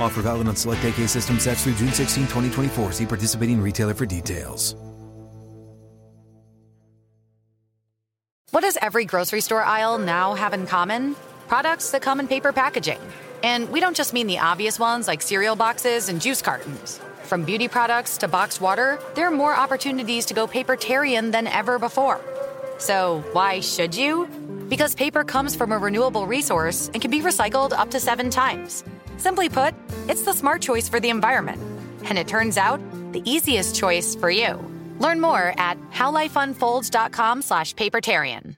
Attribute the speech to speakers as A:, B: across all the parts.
A: Offer valid on select AK system sets through June 16, 2024. See participating retailer for details.
B: What does every grocery store aisle now have in common? Products that come in paper packaging. And we don't just mean the obvious ones like cereal boxes and juice cartons. From beauty products to boxed water, there are more opportunities to go papertarian than ever before. So, why should you? Because paper comes from a renewable resource and can be recycled up to seven times. Simply put, it's the smart choice for the environment. And it turns out, the easiest choice for you. Learn more at howlifeunfolds.com slash papertarian.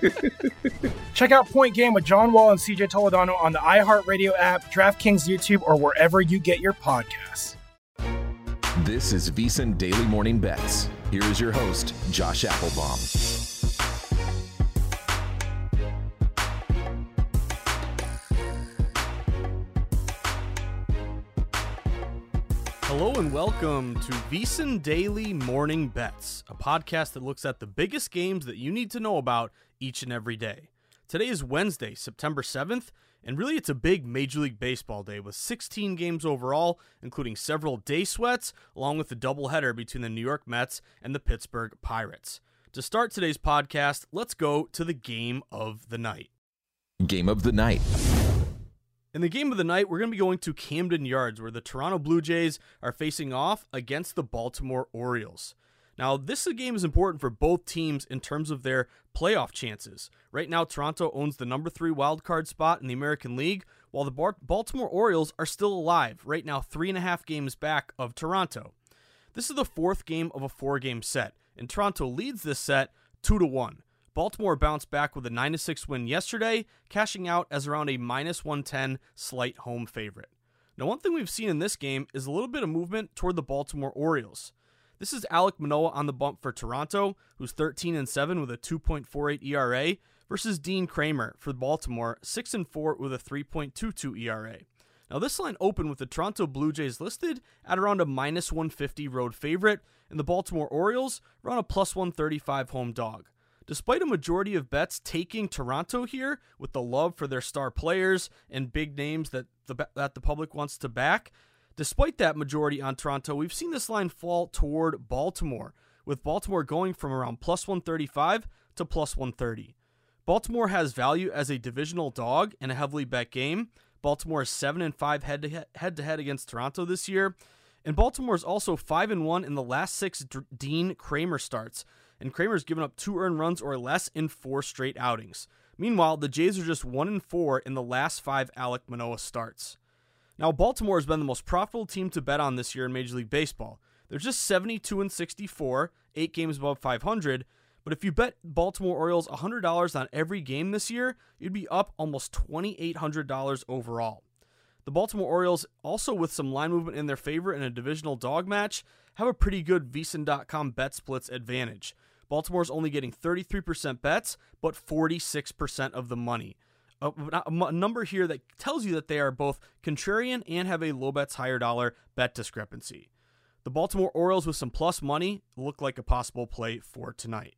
C: Check out Point Game with John Wall and CJ Toledano on the iHeartRadio app, DraftKings YouTube, or wherever you get your podcasts.
D: This is VSiN Daily Morning Bets. Here is your host, Josh Appelbaum.
E: Hello and welcome to VSiN Daily Morning Bets, a podcast that looks at the biggest games that you need to know about each and every day. Today is Wednesday, September 7th, and really it's a big Major League Baseball day with 16 games overall, including several day sweats, along with the doubleheader between the New York Mets and the Pittsburgh Pirates. To start today's podcast, let's go to the game of the night.
D: Game of the night.
E: In the game of the night, we're going to be going to Camden Yards, where the Toronto Blue Jays are facing off against the Baltimore Orioles. Now, this game is important for both teams in terms of their playoff chances. Right now, Toronto owns the number three wildcard spot in the American League, while the Baltimore Orioles are still alive, right now, three and a half games back of Toronto. This is the fourth game of a four game set, and Toronto leads this set 2 to 1. Baltimore bounced back with a 9 6 win yesterday, cashing out as around a minus 110 slight home favorite. Now, one thing we've seen in this game is a little bit of movement toward the Baltimore Orioles. This is Alek Manoah on the bump for Toronto, who's 13 and 7 with a 2.48 ERA, versus Dean Kremer for Baltimore, 6 and 4 with a 3.22 ERA. Now, this line opened with the Toronto Blue Jays listed at around a minus 150 road favorite, and the Baltimore Orioles around a plus 135 home dog. Despite a majority of bets taking Toronto here with the love for their star players and big names that the, that the public wants to back, despite that majority on Toronto, we've seen this line fall toward Baltimore, with Baltimore going from around plus 135 to plus 130. Baltimore has value as a divisional dog in a heavily bet game. Baltimore is 7 and 5 head to head against Toronto this year. And Baltimore is also 5 and 1 in the last 6 Dean Kremer starts, and Kremer's given up two earned runs or less in four straight outings. Meanwhile, the Jays are just 1 and 4 in the last 5 Alek Manoah starts. Now, Baltimore has been the most profitable team to bet on this year in Major League Baseball. They're just 72 and 64, 8 games above 500, but if you bet Baltimore Orioles $100 on every game this year, you'd be up almost $2,800 overall. The Baltimore Orioles, also with some line movement in their favor in a divisional dog match, have a pretty good VSiN.com bet splits advantage. Baltimore's only getting 33% bets, but 46% of the money. A, a, number here that tells you that they are both contrarian and have a low bets higher dollar bet discrepancy. The Baltimore Orioles with some plus money look like a possible play for tonight.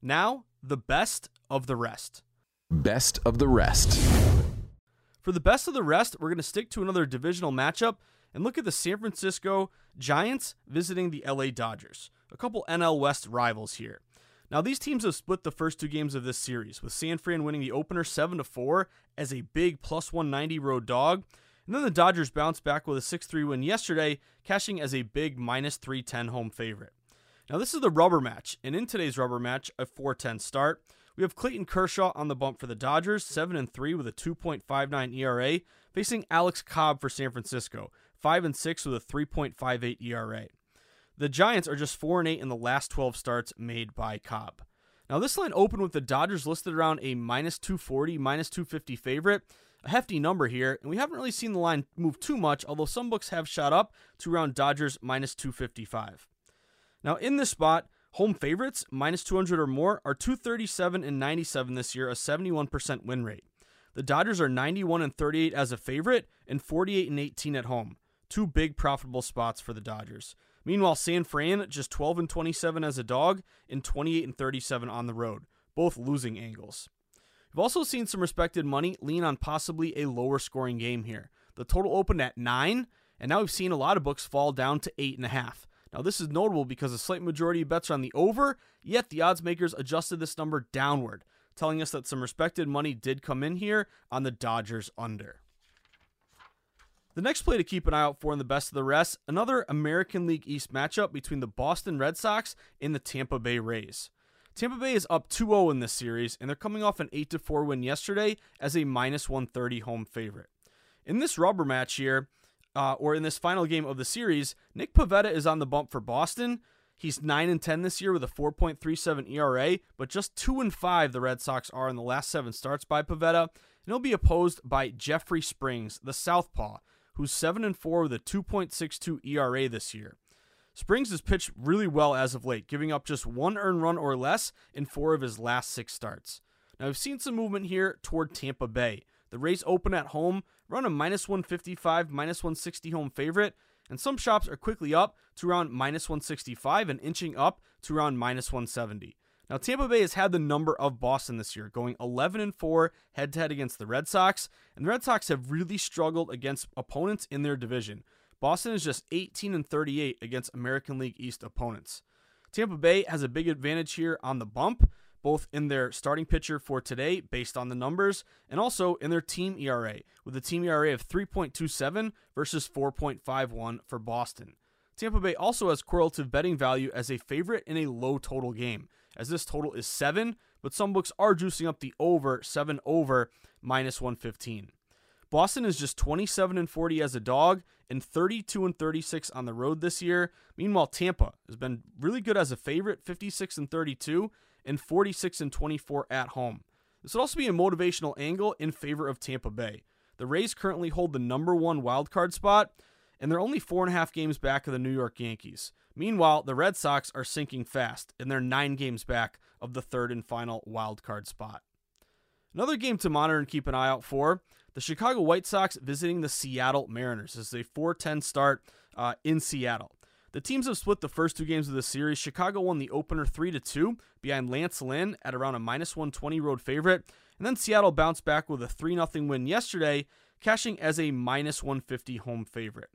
E: Now, the best of the rest.
D: Best of the rest.
E: For the best of the rest, we're going to stick to another divisional matchup and look at the San Francisco Giants visiting the LA Dodgers, a couple NL West rivals here. Now these teams have split the first two games of this series, with San Fran winning the opener 7 to 4 as a big plus 190 road dog, and then the Dodgers bounced back with a 6-3 win yesterday, cashing as a big minus 310 home favorite. Now this is the rubber match, and in today's rubber match, a 410 start. We have Clayton Kershaw on the bump for the Dodgers, 7 and 3 with a 2.59 ERA, facing Alex Cobb for San Francisco, 5 and 6 with a 3.58 ERA. The Giants are just 4 and 8 in the last 12 starts made by Cobb. Now this line opened with the Dodgers listed around a minus 240, minus 250 favorite, a hefty number here, and we haven't really seen the line move too much, although some books have shot up to around Dodgers minus 255. Now in this spot, Home favorites, minus 200 or more, are 237 and 97 this year, a 71% win rate. The Dodgers are 91 and 38 as a favorite and 48 and 18 at home. Two big profitable spots for the Dodgers. Meanwhile, San Fran just 12 and 27 as a dog and 28 and 37 on the road, both losing angles. We've also seen some respected money lean on possibly a lower scoring game here. The total opened at 9, and now we've seen a lot of books fall down to 8.5. Now, this is notable because a slight majority of bets are on the over, yet the odds makers adjusted this number downward, telling us that some respected money did come in here on the Dodgers under. The next play to keep an eye out for in the best of the rest, another American League East matchup between the Boston Red Sox and the Tampa Bay Rays. Tampa Bay is up 2 0 in this series, and they're coming off an 8 4 win yesterday as a minus 130 home favorite. In this rubber match here, uh, or in this final game of the series, Nick Pivetta is on the bump for Boston. He's 9 and 10 this year with a 4.37 ERA, but just 2 and 5 the Red Sox are in the last 7 starts by Pivetta, and he'll be opposed by Jeffrey Springs, the southpaw, who's 7 and 4 with a 2.62 ERA this year. Springs has pitched really well as of late, giving up just one earned run or less in 4 of his last 6 starts. Now, we've seen some movement here toward Tampa Bay. The Rays open at home, run a minus 155, minus 160 home favorite, and some shops are quickly up to around minus 165 and inching up to around minus 170. Now, Tampa Bay has had the number of Boston this year, going 11 and 4 head to head against the Red Sox, and the Red Sox have really struggled against opponents in their division. Boston is just 18 and 38 against American League East opponents. Tampa Bay has a big advantage here on the bump, both in their starting pitcher for today, based on the numbers, and also in their team ERA, with a team ERA of 3.27 versus 4.51 for Boston. Tampa Bay also has correlative betting value as a favorite in a low total game, as this total is 7, but some books are juicing up the over 7 over minus 115. Boston is just 27 and 40 as a dog and 32 and 36 on the road this year. Meanwhile, Tampa has been really good as a favorite, 56 and 32 and 46 and 24 at home. This would also be a motivational angle in favor of Tampa Bay. The Rays currently hold the number one wildcard spot, and they're only four and a half games back of the New York Yankees. Meanwhile, the Red Sox are sinking fast, and they're nine games back of the third and final wildcard spot. Another game to monitor and keep an eye out for the Chicago White Sox visiting the Seattle Mariners. This is a 4 10 start uh, in Seattle. The teams have split the first two games of the series. Chicago won the opener 3 to 2 behind Lance Lynn at around a minus 120 road favorite. And then Seattle bounced back with a 3 0 win yesterday, cashing as a minus 150 home favorite.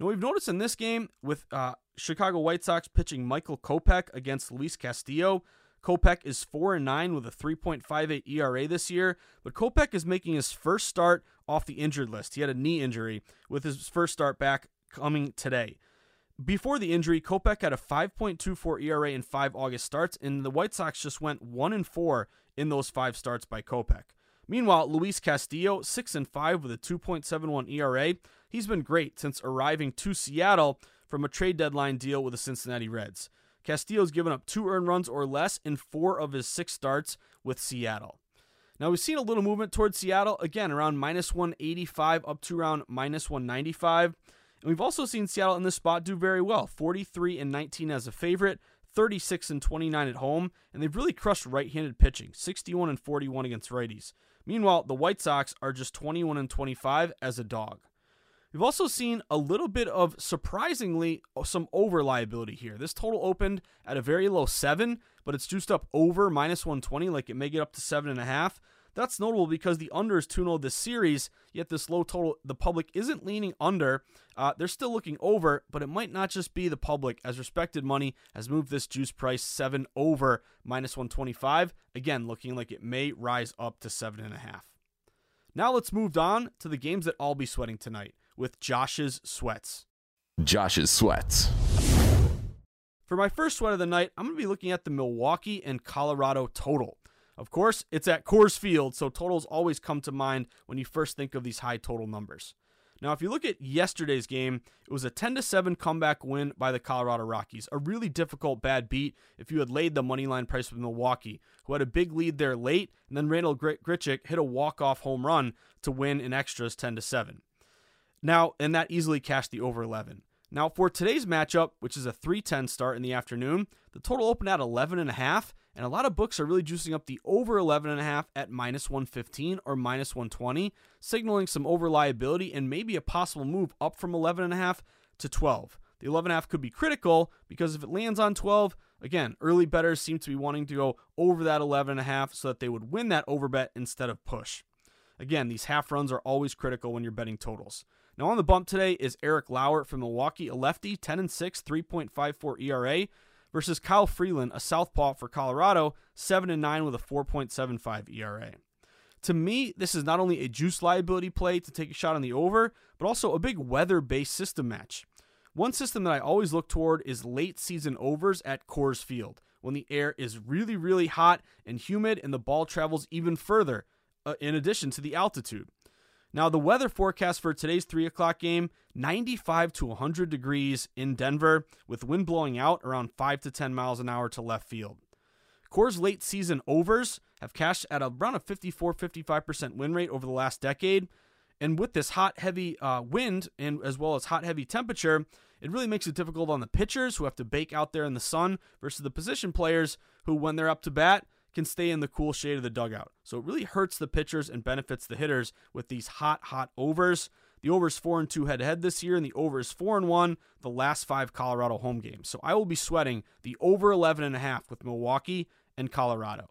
E: Now, we've noticed in this game with uh, Chicago White Sox pitching Michael Kopech against Luis Castillo. Kopech is 4 and 9 with a 3.58 ERA this year, but Kopech is making his first start off the injured list. He had a knee injury with his first start back coming today. Before the injury, Kopech had a 5.24 ERA in 5 August starts and the White Sox just went 1 and 4 in those 5 starts by Kopech. Meanwhile, Luis Castillo, 6 and 5 with a 2.71 ERA. He's been great since arriving to Seattle from a trade deadline deal with the Cincinnati Reds. Castillo's given up two earned runs or less in four of his six starts with Seattle. Now we've seen a little movement towards Seattle, again around minus 185 up to around minus 195. And we've also seen Seattle in this spot do very well 43 and 19 as a favorite, 36 and 29 at home, and they've really crushed right handed pitching 61 and 41 against righties. Meanwhile, the White Sox are just 21 and 25 as a dog. We've also seen a little bit of surprisingly some over liability here. This total opened at a very low seven, but it's juiced up over minus 120, like it may get up to seven and a half. That's notable because the under is 2 0 this series, yet this low total, the public isn't leaning under. Uh, they're still looking over, but it might not just be the public, as respected money has moved this juice price 7 over minus 125. Again, looking like it may rise up to 7.5. Now let's move on to the games that I'll be sweating tonight with Josh's sweats.
D: Josh's sweats.
E: For my first sweat of the night, I'm going to be looking at the Milwaukee and Colorado total. Of course, it's at Coors Field, so totals always come to mind when you first think of these high total numbers. Now, if you look at yesterday's game, it was a 10 to 7 comeback win by the Colorado Rockies. A really difficult bad beat if you had laid the money line price with Milwaukee, who had a big lead there late, and then Randal Grichuk hit a walk-off home run to win in extras 10 to 7. Now, and that easily cashed the over 11. Now, for today's matchup, which is a 310 start in the afternoon, the total opened at 11.5, and a lot of books are really juicing up the over 11.5 at minus 115 or minus 120, signaling some over liability and maybe a possible move up from 11.5 to 12. The 11.5 could be critical because if it lands on 12, again, early bettors seem to be wanting to go over that 11.5 so that they would win that over bet instead of push. Again, these half runs are always critical when you're betting totals. Now on the bump today is Eric Lauer from Milwaukee, a lefty, 10 and 6, 3.54 ERA, versus Kyle Freeland, a southpaw for Colorado, 7 and 9 with a 4.75 ERA. To me, this is not only a juice liability play to take a shot on the over, but also a big weather-based system match. One system that I always look toward is late season overs at Coors Field, when the air is really, really hot and humid and the ball travels even further, uh, in addition to the altitude. Now, the weather forecast for today's 3 o'clock game 95 to 100 degrees in Denver, with wind blowing out around 5 to 10 miles an hour to left field. Coors late season overs have cashed at around a 54 55% win rate over the last decade. And with this hot, heavy uh, wind and as well as hot, heavy temperature, it really makes it difficult on the pitchers who have to bake out there in the sun versus the position players who, when they're up to bat, can stay in the cool shade of the dugout. So it really hurts the pitchers and benefits the hitters with these hot, hot overs. The over is 4 and 2 head to head this year, and the over is 4 and 1 the last five Colorado home games. So I will be sweating the over 11.5 with Milwaukee and Colorado.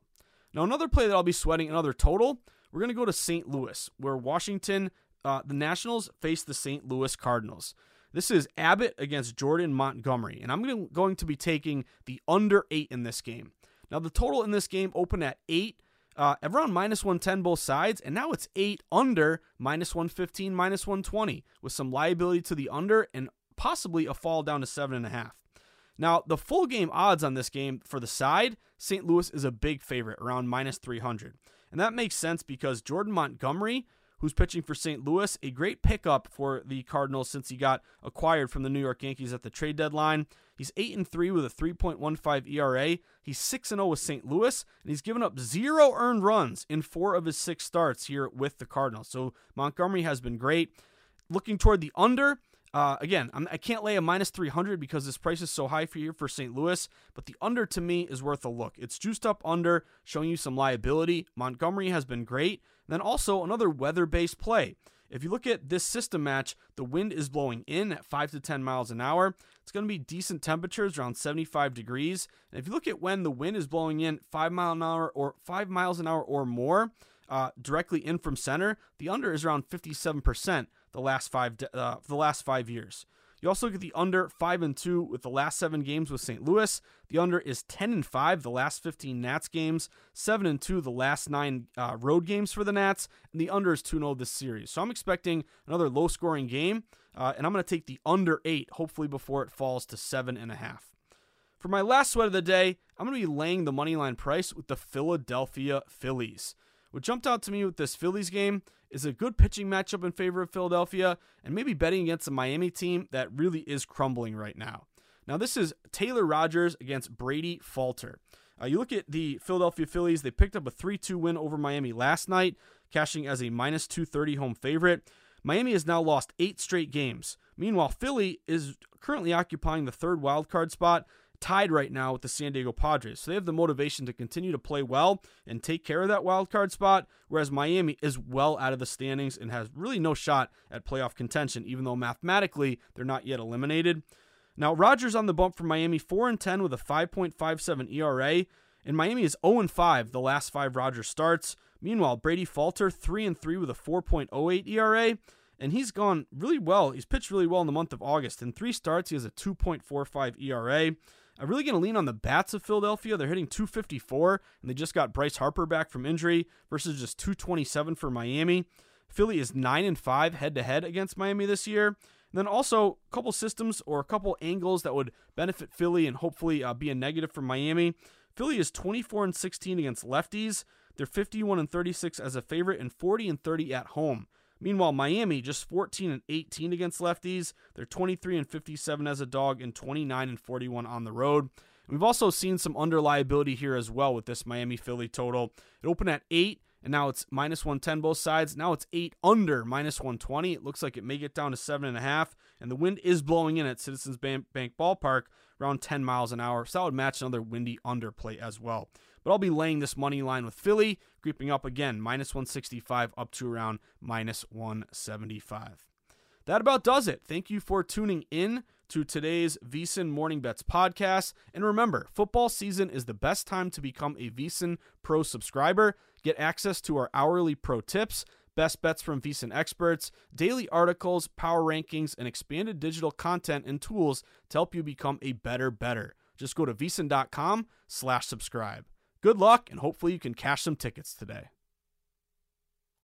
E: Now, another play that I'll be sweating, another total, we're going to go to St. Louis, where Washington, uh, the Nationals, face the St. Louis Cardinals. This is Abbott against Jordan Montgomery, and I'm going to be taking the under eight in this game. Now, the total in this game opened at eight, uh, around minus 110 both sides, and now it's eight under minus 115, minus 120, with some liability to the under and possibly a fall down to seven and a half. Now, the full game odds on this game for the side, St. Louis is a big favorite, around minus 300. And that makes sense because Jordan Montgomery, who's pitching for St. Louis, a great pickup for the Cardinals since he got acquired from the New York Yankees at the trade deadline. He's 8 and 3 with a 3.15 ERA. He's 6 and 0 with St. Louis, and he's given up zero earned runs in 4 of his 6 starts here with the Cardinals. So Montgomery has been great. Looking toward the under, uh, again, I'm, I can not lay a minus 300 because this price is so high for you for St. Louis, but the under to me is worth a look. It's juiced up under, showing you some liability. Montgomery has been great. And then also another weather based play. If you look at this system match, the wind is blowing in at 5 to 10 miles an hour. It's going to be decent temperatures around 75 degrees. And if you look at when the wind is blowing in 5 mile an hour or 5 miles an hour or more, uh, directly in from center, the under is around 57% the last five uh, the last five years. You also look at the under five and two with the last seven games with St. Louis. The under is ten and five the last fifteen Nats games, seven and two the last nine uh, road games for the Nats, and the under is two 0 this series. So I'm expecting another low scoring game, uh, and I'm going to take the under eight, hopefully before it falls to seven and a half. For my last sweat of the day, I'm going to be laying the money line price with the Philadelphia Phillies. What jumped out to me with this Phillies game is a good pitching matchup in favor of Philadelphia and maybe betting against a Miami team that really is crumbling right now. Now, this is Taylor Rogers against Brady Falter. Uh, you look at the Philadelphia Phillies, they picked up a 3 2 win over Miami last night, cashing as a minus 230 home favorite. Miami has now lost eight straight games. Meanwhile, Philly is currently occupying the third wildcard spot tied right now with the San Diego Padres. So they have the motivation to continue to play well and take care of that wild card spot, whereas Miami is well out of the standings and has really no shot at playoff contention, even though mathematically they're not yet eliminated. Now, Rogers on the bump for Miami, 4 and 10 with a 5.57 ERA, and Miami is 0 and 5 the last five Rogers starts. Meanwhile, Brady Falter, 3 and 3 with a 4.08 ERA and he's gone really well. He's pitched really well in the month of August. In three starts, he has a 2.45 ERA. I'm really going to lean on the bats of Philadelphia. They're hitting 254, and they just got Bryce Harper back from injury versus just 227 for Miami. Philly is 9 and 5 head to head against Miami this year. And then also a couple systems or a couple angles that would benefit Philly and hopefully uh, be a negative for Miami. Philly is 24 and 16 against lefties. They're 51 and 36 as a favorite and 40 and 30 at home. Meanwhile, Miami just 14 and 18 against lefties. They're 23 and 57 as a dog and 29 and 41 on the road. We've also seen some under liability here as well with this Miami Philly total. It opened at 8 and now it's minus 110 both sides. Now it's 8 under minus 120. It looks like it may get down to 7.5. And the wind is blowing in at Citizens Bank Ballpark around 10 miles an hour. So that would match another windy underplay as well. But I'll be laying this money line with Philly, creeping up again, minus 165 up to around minus 175. That about does it. Thank you for tuning in to today's VSiN Morning Bets podcast. And remember, football season is the best time to become a VSiN Pro subscriber. Get access to our hourly pro tips, best bets from VSiN experts, daily articles, power rankings, and expanded digital content and tools to help you become a better better. Just go to VSiN.com slash subscribe. Good luck, and hopefully you can cash some tickets today.